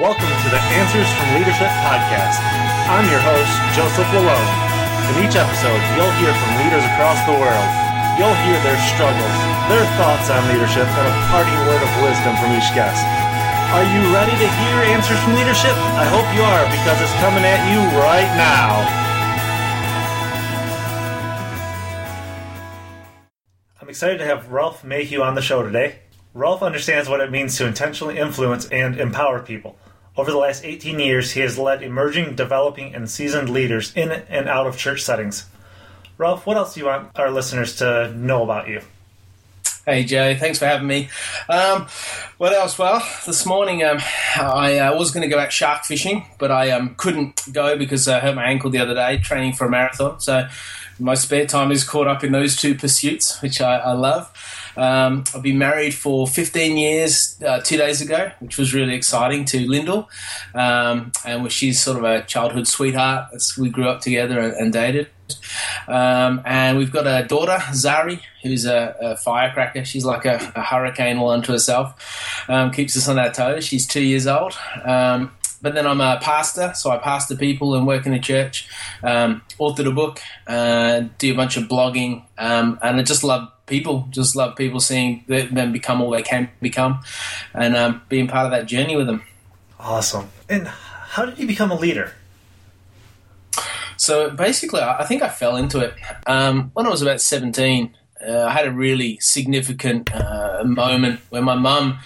Welcome to the Answers from Leadership podcast. I'm your host, Joseph Lalonde. In each episode, you'll hear from leaders across the world. You'll hear their struggles, their thoughts on leadership, and a parting word of wisdom from each guest. Are you ready to hear Answers from Leadership? I hope you are because it's coming at you right now. I'm excited to have Ralph Mayhew on the show today. Ralph understands what it means to intentionally influence and empower people. Over the last 18 years, he has led emerging, developing, and seasoned leaders in and out of church settings. Ralph, what else do you want our listeners to know about you? Hey Joe, thanks for having me. Um, what else? Well, this morning um, I uh, was going to go out shark fishing, but I um, couldn't go because I hurt my ankle the other day training for a marathon. So my spare time is caught up in those two pursuits, which I, I love. Um, I've been married for 15 years uh, two days ago, which was really exciting to Lyndall. Um, and she's sort of a childhood sweetheart. We grew up together and, and dated. Um, and we've got a daughter, Zari, who's a, a firecracker. She's like a, a, hurricane all unto herself. Um, keeps us on our toes. She's two years old. Um, but then I'm a pastor, so I pastor people and work in a church. Um, authored a book, uh, do a bunch of blogging, um, and I just love people. Just love people seeing them become all they can become, and um, being part of that journey with them. Awesome. And how did you become a leader? So basically, I think I fell into it um, when I was about seventeen. Uh, I had a really significant uh, moment where my mum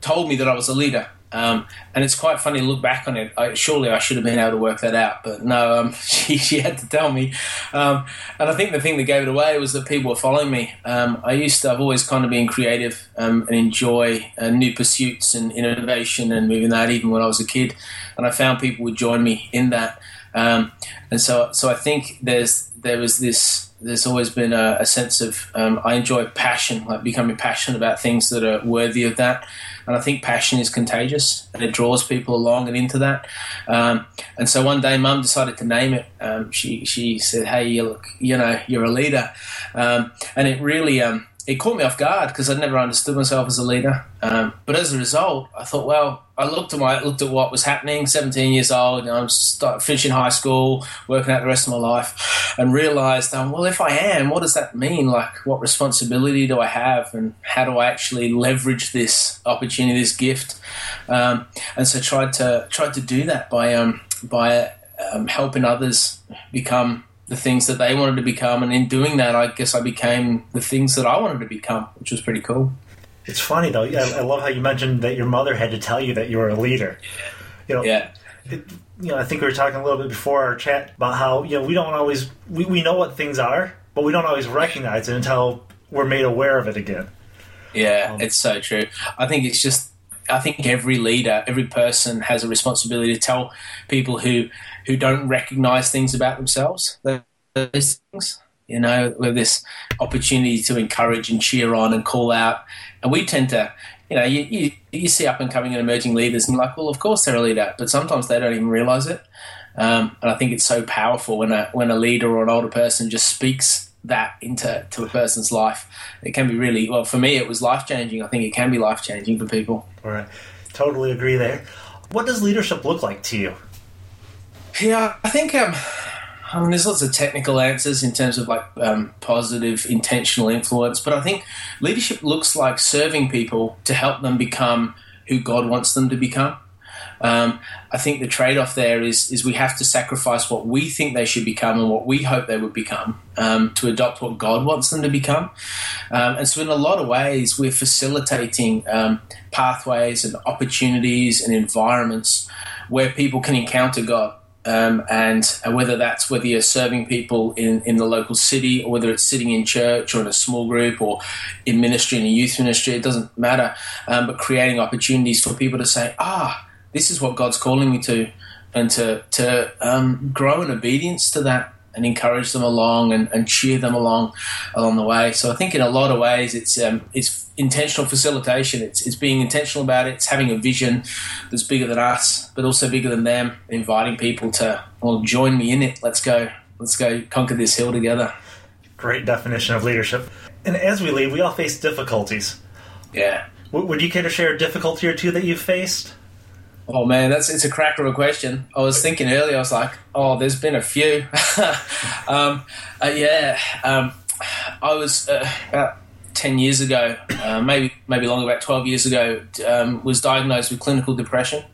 told me that I was a leader. Um, and it's quite funny to look back on it. I, surely I should have been able to work that out, but no, um, she, she, had to tell me. Um, and I think the thing that gave it away was that people were following me. Um, I used to, I've always kind of been creative um, and enjoy uh, new pursuits and innovation and moving that even when I was a kid. And I found people would join me in that. Um, and so, so I think there's there was this there's always been a, a sense of um, I enjoy passion, like becoming passionate about things that are worthy of that. And I think passion is contagious and it draws people along and into that. Um, and so one day, Mum decided to name it. Um, she she said, "Hey, you look, you know, you're a leader," um, and it really um, it caught me off guard because I'd never understood myself as a leader. Um, but as a result, I thought, well, I looked at my looked at what was happening. Seventeen years old, know, I'm start, finishing high school, working out the rest of my life, and realised, um, well, if I am, what does that mean? Like, what responsibility do I have, and how do I actually leverage this opportunity, this gift? Um, and so tried to tried to do that by um, by um, helping others become the things that they wanted to become, and in doing that, I guess I became the things that I wanted to become, which was pretty cool. It's funny though. I, I love how you mentioned that your mother had to tell you that you were a leader. You know, yeah. It, you know, I think we were talking a little bit before our chat about how you know we don't always we, we know what things are, but we don't always recognize it until we're made aware of it again. Yeah, um, it's so true. I think it's just I think every leader, every person has a responsibility to tell people who who don't recognize things about themselves. Those things, you know, with this opportunity to encourage and cheer on and call out. And we tend to, you know, you, you, you see up and coming and emerging leaders and like, well, of course they're a leader, but sometimes they don't even realize it. Um, and I think it's so powerful when a when a leader or an older person just speaks that into to a person's life. It can be really well for me. It was life changing. I think it can be life changing for people. All right, totally agree there. What does leadership look like to you? Yeah, I think um, I mean there's lots of technical answers in terms of like um, positive intentional influence, but I think leadership looks like serving people to help them become who God wants them to become. Um, I think the trade off there is is we have to sacrifice what we think they should become and what we hope they would become um, to adopt what God wants them to become. Um, and so, in a lot of ways, we're facilitating um, pathways and opportunities and environments where people can encounter God. Um, and whether that's whether you're serving people in, in the local city or whether it's sitting in church or in a small group or in ministry in a youth ministry, it doesn't matter. Um, but creating opportunities for people to say, ah, this is what God's calling me to, and to to um, grow in obedience to that and encourage them along and, and, cheer them along along the way. So I think in a lot of ways it's um, it's intentional facilitation. It's, it's being intentional about it. It's having a vision that's bigger than us, but also bigger than them. Inviting people to well join me in it. Let's go. Let's go conquer this hill together. Great definition of leadership. And as we leave, we all face difficulties. Yeah. would you care to share a difficulty or two that you've faced? Oh man, that's it's a cracker of a question. I was thinking earlier. I was like, oh, there's been a few. um, uh, yeah, um, I was uh, about ten years ago, uh, maybe maybe longer, about twelve years ago, um, was diagnosed with clinical depression,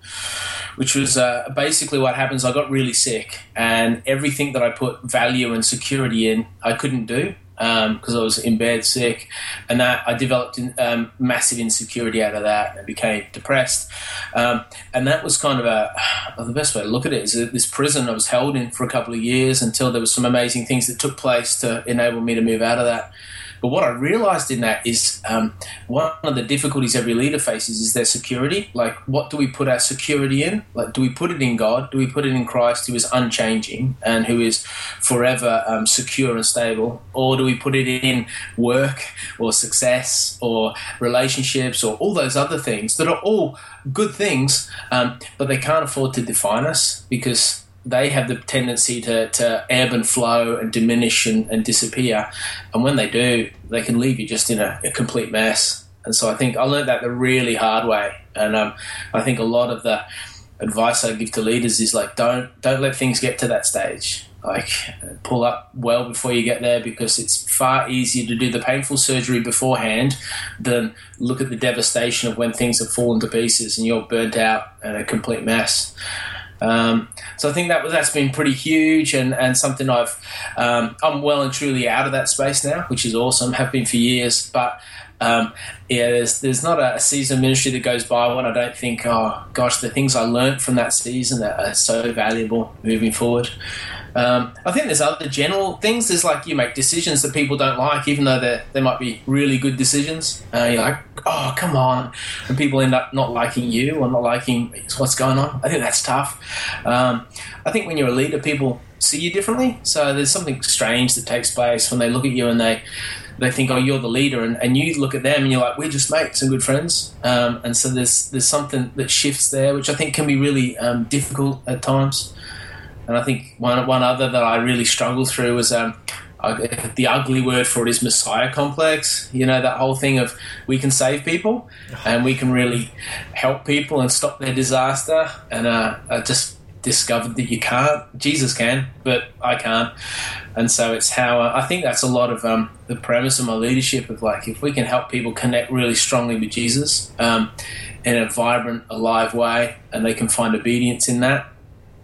which was uh, basically what happens. I got really sick, and everything that I put value and security in, I couldn't do because um, I was in bed sick, and that I developed in, um, massive insecurity out of that and became depressed. Um, and that was kind of a well, the best way to look at it is this prison I was held in for a couple of years until there was some amazing things that took place to enable me to move out of that. But what I realized in that is um, one of the difficulties every leader faces is their security. Like, what do we put our security in? Like, do we put it in God? Do we put it in Christ, who is unchanging and who is forever um, secure and stable? Or do we put it in work or success or relationships or all those other things that are all good things, um, but they can't afford to define us because they have the tendency to, to ebb and flow and diminish and, and disappear. And when they do, they can leave you just in a, a complete mess. And so I think I learned that the really hard way. And um, I think a lot of the advice I give to leaders is like, don't don't let things get to that stage. Like, pull up well before you get there because it's far easier to do the painful surgery beforehand than look at the devastation of when things have fallen to pieces and you're burnt out and a complete mess. Um, so I think that that's been pretty huge and, and something I've um, I'm well and truly out of that space now, which is awesome. Have been for years, but um, yeah, there's there's not a, season ministry that goes by when I don't think, oh gosh, the things I learned from that season that are so valuable moving forward. Um, I think there's other general things. There's like you make decisions that people don't like, even though they they might be really good decisions. Uh, you're like, oh come on, and people end up not liking you or not liking what's going on. I think that's tough. Um, I think when you're a leader, people see you differently. So there's something strange that takes place when they look at you and they they think, oh, you're the leader, and, and you look at them and you're like, we're just mates and good friends. Um, and so there's there's something that shifts there, which I think can be really um, difficult at times. And I think one one other that I really struggle through was um, the ugly word for it is messiah complex. You know that whole thing of we can save people and we can really help people and stop their disaster. And uh, I just discovered that you can't. Jesus can, but I can't. And so it's how uh, I think that's a lot of um, the premise of my leadership of like if we can help people connect really strongly with Jesus um, in a vibrant, alive way, and they can find obedience in that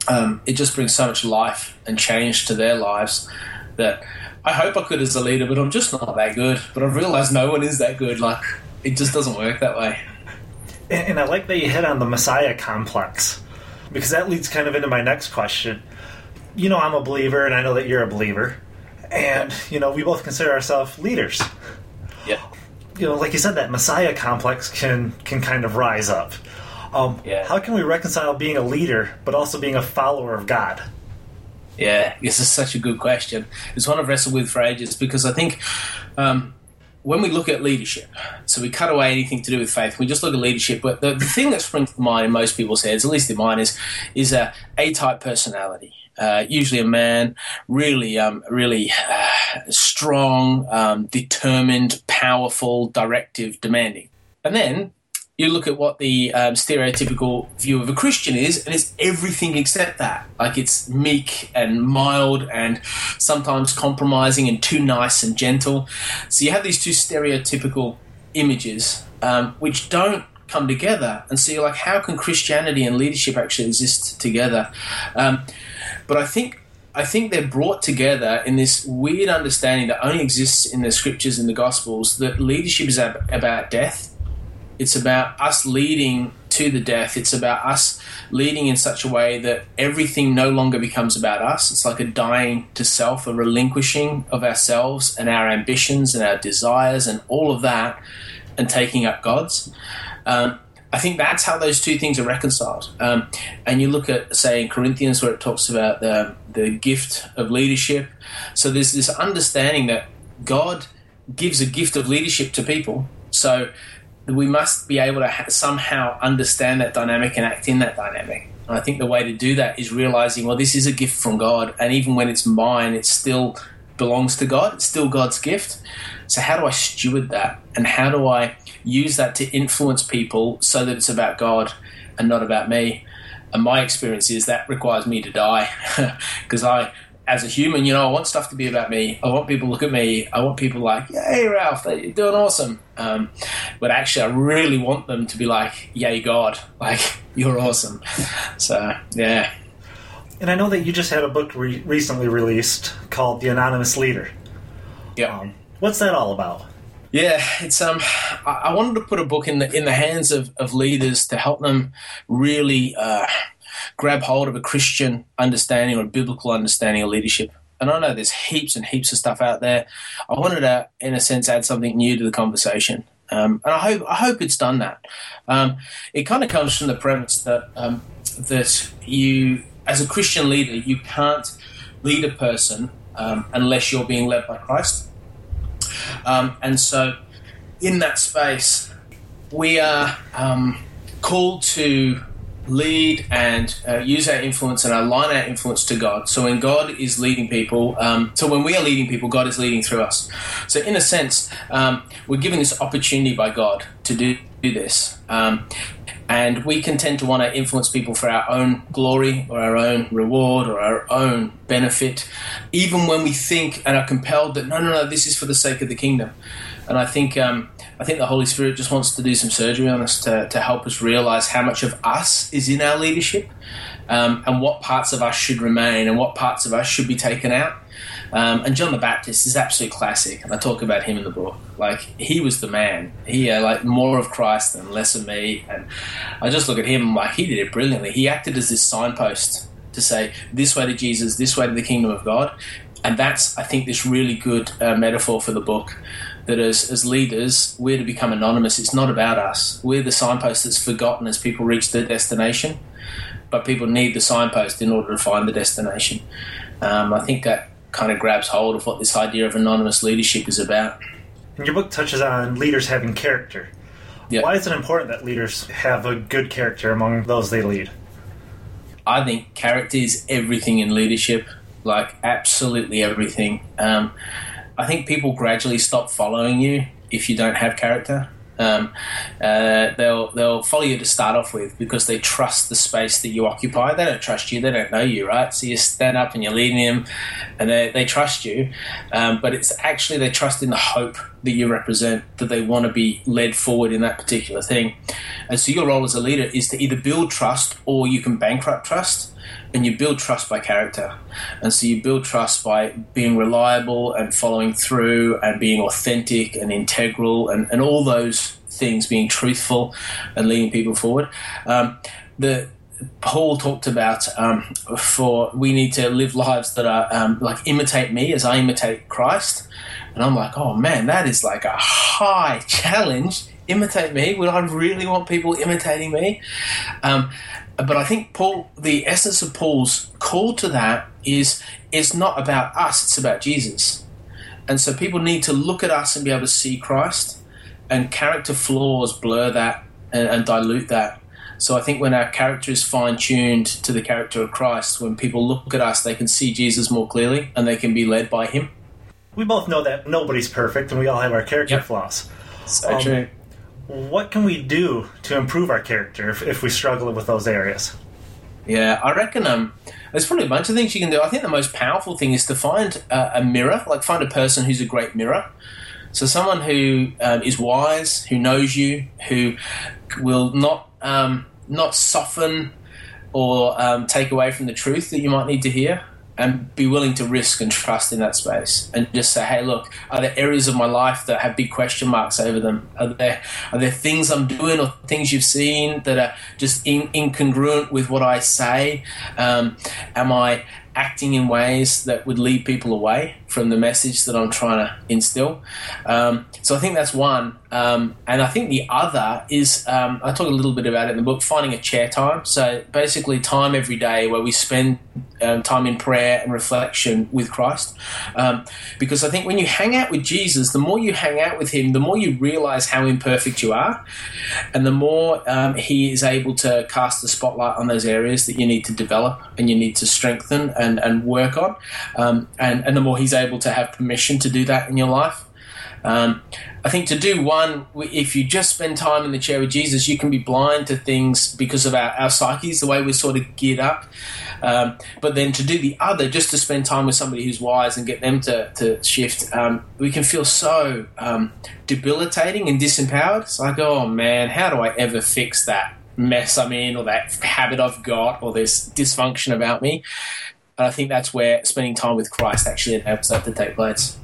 um, it just brings so much life and change to their lives that I hope I could as a leader, but I'm just not that good. But I've realized no one is that good. Like, it just doesn't work that way. And, and I like that you hit on the Messiah complex because that leads kind of into my next question. You know, I'm a believer, and I know that you're a believer. And, you know, we both consider ourselves leaders. Yeah. You know, like you said, that Messiah complex can can kind of rise up. Um, yeah. How can we reconcile being a leader but also being a follower of God? Yeah, this is such a good question. It's one I've wrestled with for ages because I think um, when we look at leadership, so we cut away anything to do with faith, we just look at leadership. But the, the thing that springs to mind in most people's heads, at least in mine, is is a A type personality. Uh, usually a man, really, um, really uh, strong, um, determined, powerful, directive, demanding. And then you look at what the um, stereotypical view of a Christian is, and it's everything except that. Like it's meek and mild and sometimes compromising and too nice and gentle. So you have these two stereotypical images um, which don't come together. And so you're like, how can Christianity and leadership actually exist together? Um, but I think I think they're brought together in this weird understanding that only exists in the scriptures and the gospels that leadership is about death it's about us leading to the death. It's about us leading in such a way that everything no longer becomes about us. It's like a dying to self, a relinquishing of ourselves and our ambitions and our desires and all of that, and taking up God's. Um, I think that's how those two things are reconciled. Um, and you look at, say, in Corinthians, where it talks about the, the gift of leadership. So there's this understanding that God gives a gift of leadership to people. So we must be able to ha- somehow understand that dynamic and act in that dynamic. And I think the way to do that is realizing, well, this is a gift from God, and even when it's mine, it still belongs to God. It's still God's gift. So how do I steward that, and how do I use that to influence people so that it's about God? and not about me. And my experience is that requires me to die because I, as a human, you know, I want stuff to be about me. I want people to look at me. I want people like, "Hey, Ralph, you're doing awesome." Um, but actually, I really want them to be like, "Yay, God, like you're awesome." So yeah. And I know that you just had a book re- recently released called The Anonymous Leader. Yeah. Um, what's that all about? Yeah, it's um. I, I, wanted to put a book in the in the hands of, of leaders to help them really uh, grab hold of a Christian understanding or a biblical understanding of leadership. And I know there's heaps and heaps of stuff out there. I wanted to, in a sense, add something new to the conversation. Um, and I hope I hope it's done that. Um, it kind of comes from the premise that um, that you, as a Christian leader, you can't lead a person um, unless you're being led by Christ. Um, and so, in that space, we are um, called to lead and uh, use our influence and align our influence to God. So when God is leading people, um, so when we are leading people, God is leading through us. So in a sense, um, we're given this opportunity by God to do, do this. Um, and we can tend to want to influence people for our own glory or our own reward or our own benefit, even when we think and are compelled that no, no, no, this is for the sake of the kingdom. And I think um, I think the Holy Spirit just wants to do some surgery on us to, to help us realize how much of us is in our leadership, um, and what parts of us should remain and what parts of us should be taken out. Um, and John the Baptist is absolutely classic, and I talk about him in the book. Like he was the man. He had like more of Christ and less of me. And I just look at him like he did it brilliantly. He acted as this signpost to say this way to Jesus, this way to the kingdom of God. And that's, I think, this really good uh, metaphor for the book. That as, as leaders, we're to become anonymous. It's not about us. We're the signpost that's forgotten as people reach their destination. But people need the signpost in order to find the destination. Um, I think that kind of grabs hold of what this idea of anonymous leadership is about. And your book touches on leaders having character. Yep. Why is it important that leaders have a good character among those they lead? I think character is everything in leadership, like absolutely everything. Um, I think people gradually stop following you if you don't have character. Um, uh, they'll they'll follow you to start off with because they trust the space that you occupy. They don't trust you; they don't know you, right? So you stand up and you're leading them, and they, they trust you. Um, but it's actually they trust in the hope that you represent, that they want to be led forward in that particular thing. And so your role as a leader is to either build trust or you can bankrupt trust and you build trust by character. And so you build trust by being reliable and following through and being authentic and integral and, and all those things, being truthful and leading people forward. Um, the Paul talked about um, for we need to live lives that are um, like imitate me as I imitate Christ. And I'm like, oh man, that is like a high challenge. Imitate me? Would I really want people imitating me? Um, but I think Paul, the essence of Paul's call to that is it's not about us; it's about Jesus. And so people need to look at us and be able to see Christ, and character flaws blur that and, and dilute that. So I think when our character is fine tuned to the character of Christ, when people look at us, they can see Jesus more clearly and they can be led by Him. We both know that nobody's perfect, and we all have our character yep. flaws. So um, true what can we do to improve our character if, if we struggle with those areas? Yeah, I reckon um, there's probably a bunch of things you can do. I think the most powerful thing is to find a, a mirror, like find a person who's a great mirror. So someone who um, is wise, who knows you, who will not um, not soften or um, take away from the truth that you might need to hear and be willing to risk and trust in that space and just say hey look are there areas of my life that have big question marks over them? Are there are there things i'm doing or things you've seen that are just in, incongruent with what i say? Um, am i acting in ways that would lead people away from the message that I'm trying to instill. Um, so I think that's one. Um, and I think the other is um, I talk a little bit about it in the book finding a chair time. So basically, time every day where we spend um, time in prayer and reflection with Christ. Um, because I think when you hang out with Jesus, the more you hang out with Him, the more you realize how imperfect you are. And the more um, He is able to cast the spotlight on those areas that you need to develop and you need to strengthen and, and work on. and, and the more He's able to have permission to do that in your life. Um, I think to do one, if you just spend time in the chair with Jesus, you can be blind to things because of our, our psyches, the way we're sort of geared up. Um, but then to do the other, just to spend time with somebody who's wise and get them to, to shift, um, we can feel so um, debilitating and disempowered. It's like, oh man, how do I ever fix that mess I'm in or that habit I've got or this dysfunction about me? And I think that's where spending time with Christ actually enables that to take place.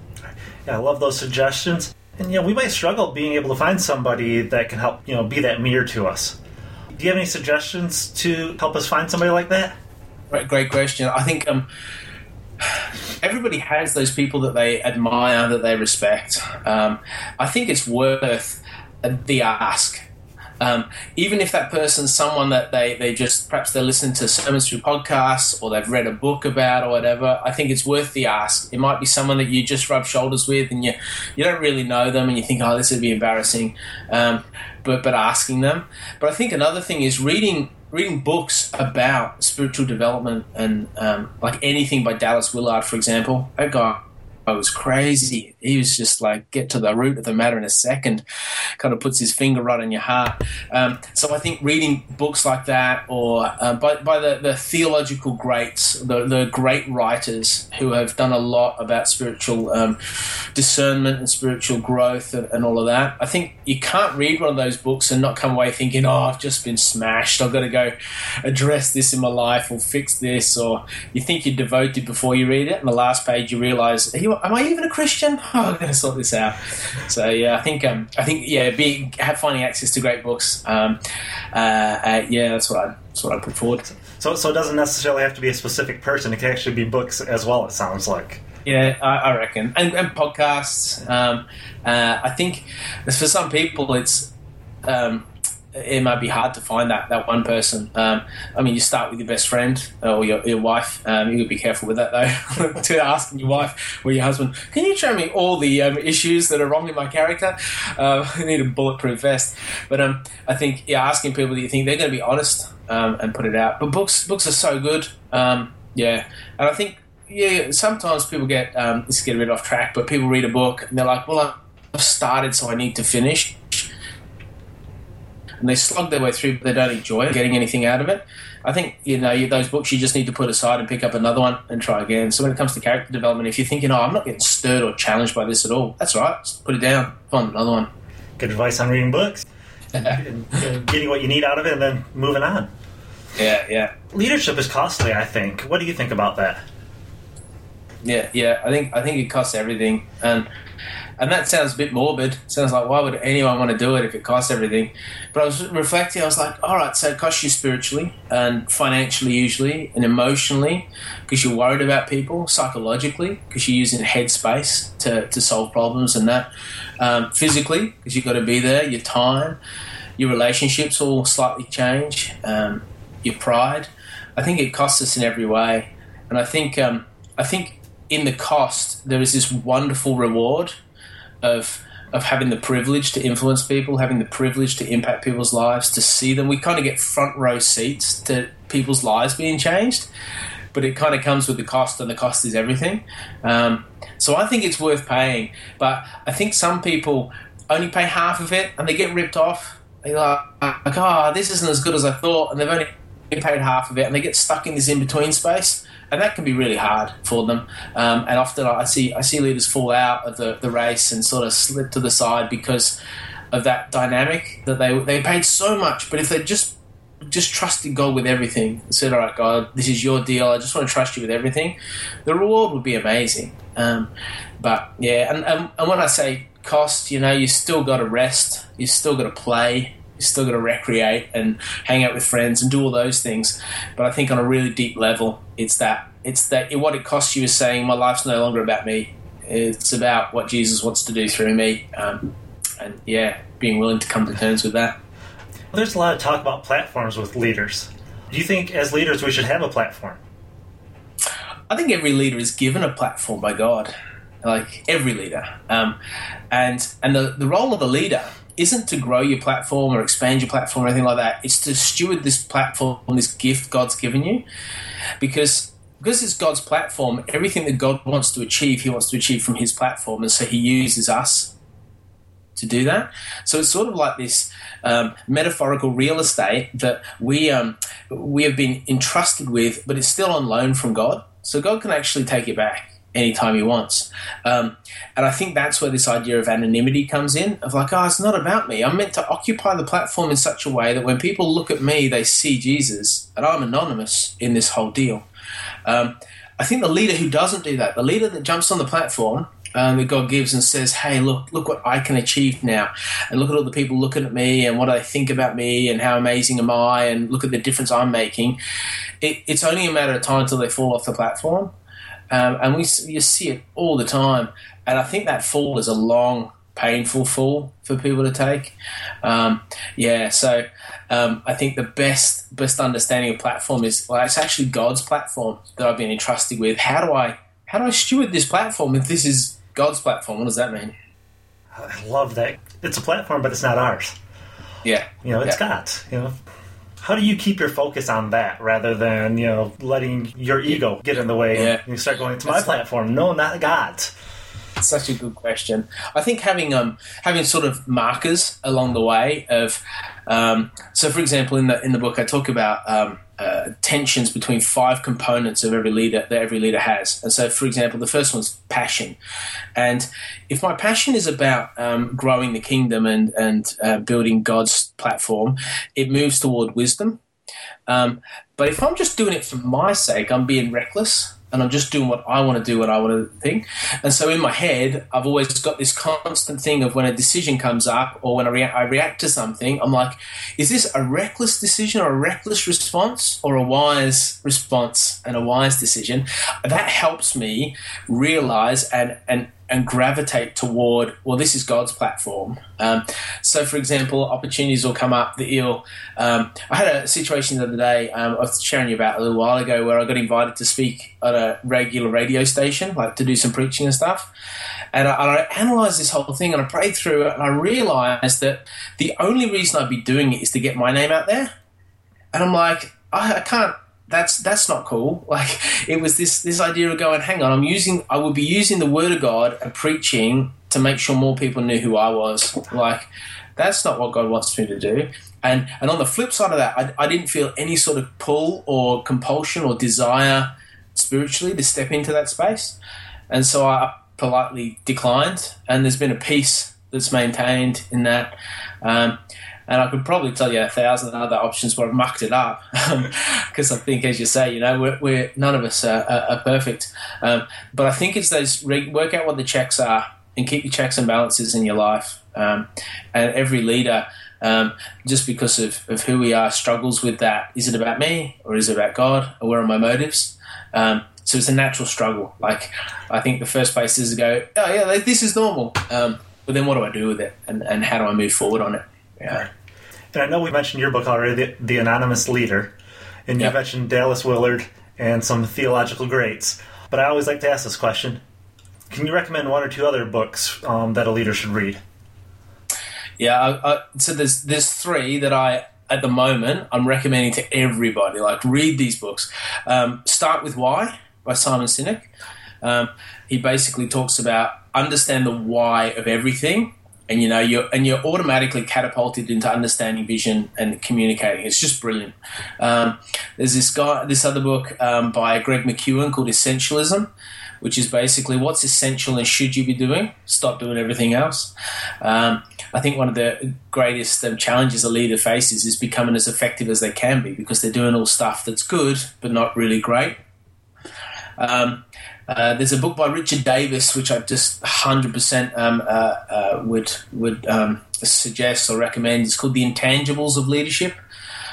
Yeah, I love those suggestions. And you know, we might struggle being able to find somebody that can help, you know, be that mirror to us. Do you have any suggestions to help us find somebody like that? Great, great question. I think um, everybody has those people that they admire, that they respect. Um, I think it's worth the ask um, even if that person's someone that they, they just perhaps they're listening to sermons through podcasts or they've read a book about or whatever, I think it's worth the ask. It might be someone that you just rub shoulders with and you you don't really know them and you think, oh, this would be embarrassing, um, but but asking them. But I think another thing is reading reading books about spiritual development and um, like anything by Dallas Willard, for example. That guy I was crazy. He was just like, get to the root of the matter in a second, kind of puts his finger right on your heart. Um, so I think reading books like that, or uh, by, by the, the theological greats, the, the great writers who have done a lot about spiritual um, discernment and spiritual growth and, and, all of that, I think you can't read one of those books and not come away thinking, oh, I've just been smashed. I've got to go address this in my life or fix this. Or you think you're devoted before you read it, and the last page you realize, am I even a Christian? Oh, I'm going to sort this out. So yeah, I think um, I think yeah, being have finding access to great books. Um, uh, uh, yeah, that's what I that's what I put forward. So so it doesn't necessarily have to be a specific person. It can actually be books as well. It sounds like. Yeah, I, I reckon, and, and podcasts. Um, uh, I think for some people, it's um, it might be hard to find that that one person. Um, I mean, you start with your best friend or your, your wife. Um, you to be careful with that though. to asking your wife or your husband, can you show me all the um, issues that are wrong in my character? Uh, I need a bulletproof vest. But um, I think yeah, asking people that you think they're going to be honest um, and put it out. But books books are so good. Um, yeah, and I think yeah, sometimes people get this get a bit off track, but people read a book and they're like, well, I've started, so I need to finish and they slog their way through, but they don't enjoy getting anything out of it. I think you know those books you just need to put aside and pick up another one and try again. So when it comes to character development, if you're thinking, "Oh, I'm not getting stirred or challenged by this at all," that's right. Just put it down, find another one. Good advice on reading books, getting what you need out of it, and then moving on. Yeah, yeah. Leadership is costly. I think. What do you think about that? Yeah, yeah. I think I think it costs everything, and and that sounds a bit morbid. Sounds like why would anyone want to do it if it costs everything? But I was reflecting. I was like, all right, so it costs you spiritually and financially, usually, and emotionally, because you're worried about people, psychologically, because you're using headspace to to solve problems, and that um, physically, because you've got to be there. Your time, your relationships all slightly change. Um, your pride. I think it costs us in every way, and I think um, I think in the cost there is this wonderful reward of of having the privilege to influence people, having the privilege to impact people's lives, to see them. We kind of get front row seats to people's lives being changed, but it kind of comes with the cost, and the cost is everything. Um, so I think it's worth paying, but I think some people only pay half of it and they get ripped off. They're like, oh, this isn't as good as I thought, and they've only paid half of it, and they get stuck in this in between space and that can be really hard for them. Um, and often I see I see leaders fall out of the, the race and sort of slip to the side because of that dynamic that they they paid so much, but if they just just trusted God with everything said, "All right, God, this is your deal. I just want to trust you with everything," the reward would be amazing. Um, but yeah, and, and and when I say cost, you know, you still got to rest, you still got to play, you still got to recreate and hang out with friends and do all those things. But I think on a really deep level, it's that it's that what it costs you is saying my life's no longer about me. It's about what Jesus wants to do through me, um, and yeah, being willing to come to terms with that. Well, there's a lot of talk about platforms with leaders. Do you think, as leaders, we should have a platform? I think every leader is given a platform by God, like every leader, um, and and the the role of a leader isn't to grow your platform or expand your platform or anything like that. It's to steward this platform, this gift God's given you, because because it's God's platform. Everything that God wants to achieve, He wants to achieve from His platform, and so He uses us to do that. So it's sort of like this um, metaphorical real estate that we um, we have been entrusted with, but it's still on loan from God. So God can actually take it back anytime he wants. Um, and I think that's where this idea of anonymity comes in of like, oh, it's not about me. I'm meant to occupy the platform in such a way that when people look at me, they see Jesus, and I'm anonymous in this whole deal. Um, I think the leader who doesn't do that, the leader that jumps on the platform um, that God gives and says, "Hey, look, look what I can achieve now, and look at all the people looking at me and what I think about me and how amazing am I, and look at the difference I'm making." It, it's only a matter of time until they fall off the platform, um, and we you see it all the time. And I think that fall is a long, painful fall for people to take. Um, yeah, so um, I think the best best understanding of platform is well, it's actually God's platform that I've been entrusted with. How do I how do I steward this platform if this is God's platform? What does that mean? I love that. It's a platform, but it's not ours. Yeah, You know, it's yeah. God's. You know, how do you keep your focus on that rather than you know letting your ego get in the way Yeah. and you start going to my That's- platform? No, not God's. such a good question. I think having um having sort of markers along the way of um, so for example in the in the book I talk about um, uh, tensions between five components of every leader that every leader has. And so for example the first one's passion, and if my passion is about um, growing the kingdom and and uh, building God's platform, it moves toward wisdom. Um, but if I'm just doing it for my sake, I'm being reckless and I'm just doing what I want to do, what I want to think. And so in my head, I've always got this constant thing of when a decision comes up or when I, rea- I react to something, I'm like, is this a reckless decision or a reckless response or a wise response and a wise decision? That helps me realize and, and, and gravitate toward, well, this is God's platform. Um, so, for example, opportunities will come up that you'll. Um, I had a situation the other day um, I was sharing you about a little while ago where I got invited to speak at a regular radio station, like to do some preaching and stuff. And I, I analysed this whole thing and I prayed through it and I realised that the only reason I'd be doing it is to get my name out there. And I'm like, I, I can't. That's that's not cool. Like it was this this idea of going, hang on, I'm using, I would be using the word of God and preaching to make sure more people knew who I was. Like that's not what God wants me to do. And and on the flip side of that, I, I didn't feel any sort of pull or compulsion or desire spiritually to step into that space. And so I politely declined. And there's been a peace that's maintained in that. Um, and I could probably tell you a thousand other options, but I've mucked it up because I think, as you say, you know, we're, we're none of us are, are, are perfect. Um, but I think it's those reg- work out what the checks are and keep your checks and balances in your life. Um, and every leader, um, just because of, of who we are, struggles with that. Is it about me or is it about God? Or where are my motives? Um, so it's a natural struggle. Like I think the first place is to go, oh yeah, this is normal. Um, but then what do I do with it, and, and how do I move forward on it? Yeah. And I know we mentioned your book already, The, the Anonymous Leader, and you Yep. mentioned Dallas Willard and some theological greats. But I always like to ask this question: Can you recommend one or two other books um, that a leader should read? Yeah, I, I, so there's there's three that I at the moment I'm recommending to everybody. Like read these books. Um, Start with Why by Simon Sinek. Um, he basically talks about understand the why of everything, and you know you're and you're automatically catapulted into understanding vision and communicating. It's just brilliant. Um, there's this guy, this other book um, by Greg McKeown called Essentialism. Which is basically what's essential and should you be doing? Stop doing everything else. Um, I think one of the greatest um, challenges a leader faces is becoming as effective as they can be because they're doing all stuff that's good but not really great. Um, uh, there's a book by Richard Davis which I just 100% um, uh, uh, would would um, suggest or recommend. It's called The Intangibles of Leadership.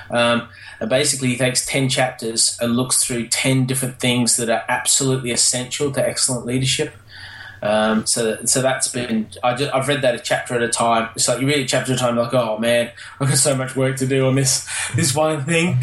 Um, basically, he takes 10 chapters and looks through 10 different things that are absolutely essential to excellent leadership. Um, so, so that's been. I I've read that a chapter at a time. It's like you read a chapter at a time, like, oh man, I've got so much work to do on this this one thing.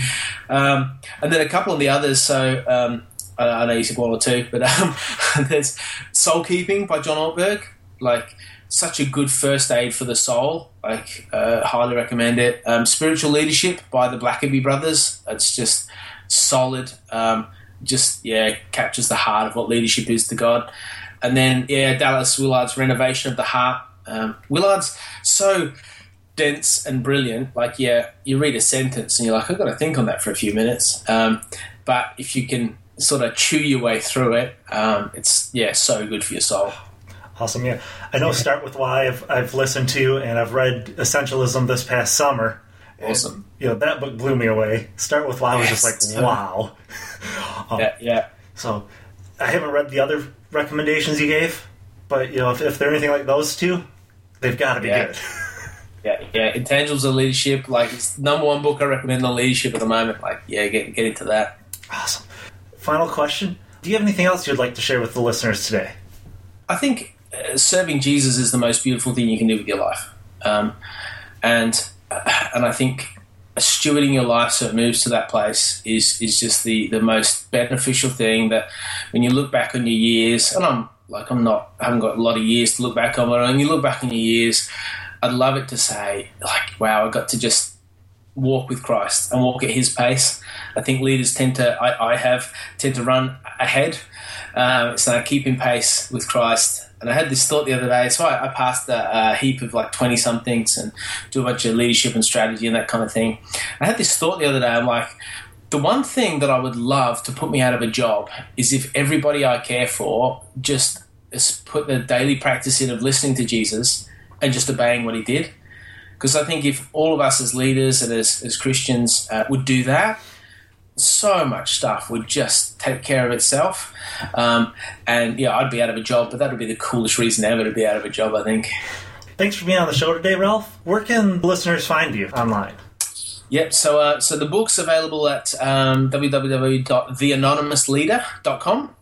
Um, and then a couple of the others. So um, I, know you said one or two, but um, there's Soul Keeping by John Ortberg. Like such a good first aid for the soul. Like uh, highly recommend it. Um, Spiritual Leadership by the Blackaby Brothers. It's just solid. Um, just yeah, captures the heart of what leadership is to God. And then yeah, Dallas Willard's Renovation of the Heart. Um, Willard's so dense and brilliant. Like, yeah, you read a sentence and you're like, I've got to think on that for a few minutes. Um, but if you can sort of chew your way through it, um, it's yeah, so good for your soul. Awesome, yeah. I know. Start with why I've I've listened to and I've read Essentialism this past summer. Awesome. And, you know that book blew me away. Start with why I was just like, wow. um, yeah, yeah. So I haven't read the other recommendations you gave, but you know if, if they're anything like those two, they've got to be Yeah. good. Yeah, yeah. Intangibles of leadership, like it's the number one book I recommend on leadership at the moment. Like, yeah, get get into that. Awesome. Final question: Do you have anything else you'd like to share with the listeners today? I think uh, serving Jesus is the most beautiful thing you can do with your life, um, and uh, and I think stewarding your life so it moves to that place is is just the the most beneficial thing. That when you look back on your years, and I'm like I'm not I haven't got a lot of years to look back on, but when you look back on your years, I'd love it to say like, wow, I got to just walk with Christ and walk at His pace. I think leaders tend to, I, I have, tend to run ahead. Um, so keeping pace with Christ. And I had this thought the other day. So I, I passed a, a heap of like 20 somethings and do a bunch of leadership and strategy and that kind of thing. I had this thought the other day. I'm like, the one thing that I would love to put me out of a job is if everybody I care for just put the daily practice in of listening to Jesus and just obeying what he did. Because I think if all of us as leaders and as, as Christians uh, would do that, so much stuff would just take care of itself. Um, and yeah, I'd be out of a job, but that would be the coolest reason ever to be out of a job, I think. Thanks for being on the show today, Ralph. Where can listeners find you online? Yep. So, uh, so the book's available at um, www.theanonymousleader.com.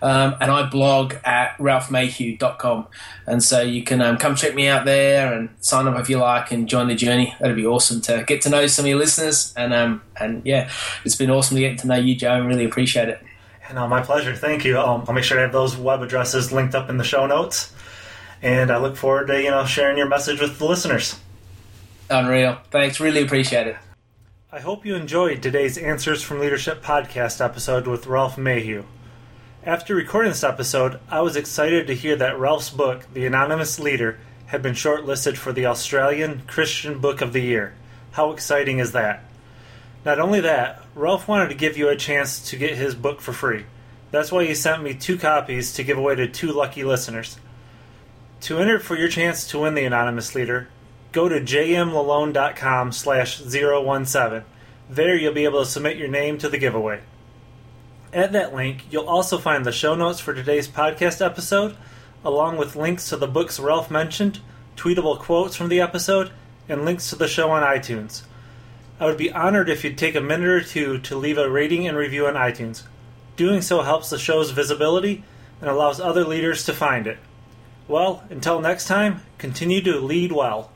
Um, and I blog at ralphmayhew.com. And so you can um, come check me out there and sign up if you like and join the journey. That'd be awesome to get to know some of your listeners. And um, and yeah, it's been awesome to get to know you, Joe, I really appreciate it. No, my pleasure. Thank you. Um, I'll make sure to have those web addresses linked up in the show notes. And I look forward to you know sharing your message with the listeners. Unreal. Thanks. Really appreciate it. I hope you enjoyed today's Answers from Leadership podcast episode with Ralph Mayhew. After recording this episode, I was excited to hear that Ralph's book, The Anonymous Leader, had been shortlisted for the Australian Christian Book of the Year. How exciting is that? Not only that, Ralph wanted to give you a chance to get his book for free. That's why he sent me two copies to give away to two lucky listeners. To enter for your chance to win the Anonymous Leader, go to jmlalonde.com slash 017. There you'll be able to submit your name to the giveaway. At that link, you'll also find the show notes for today's podcast episode, along with links to the books Ralph mentioned, tweetable quotes from the episode, and links to the show on iTunes. I would be honored if you'd take a minute or two to leave a rating and review on iTunes. Doing so helps the show's visibility and allows other leaders to find it. Well, until next time, continue to lead well.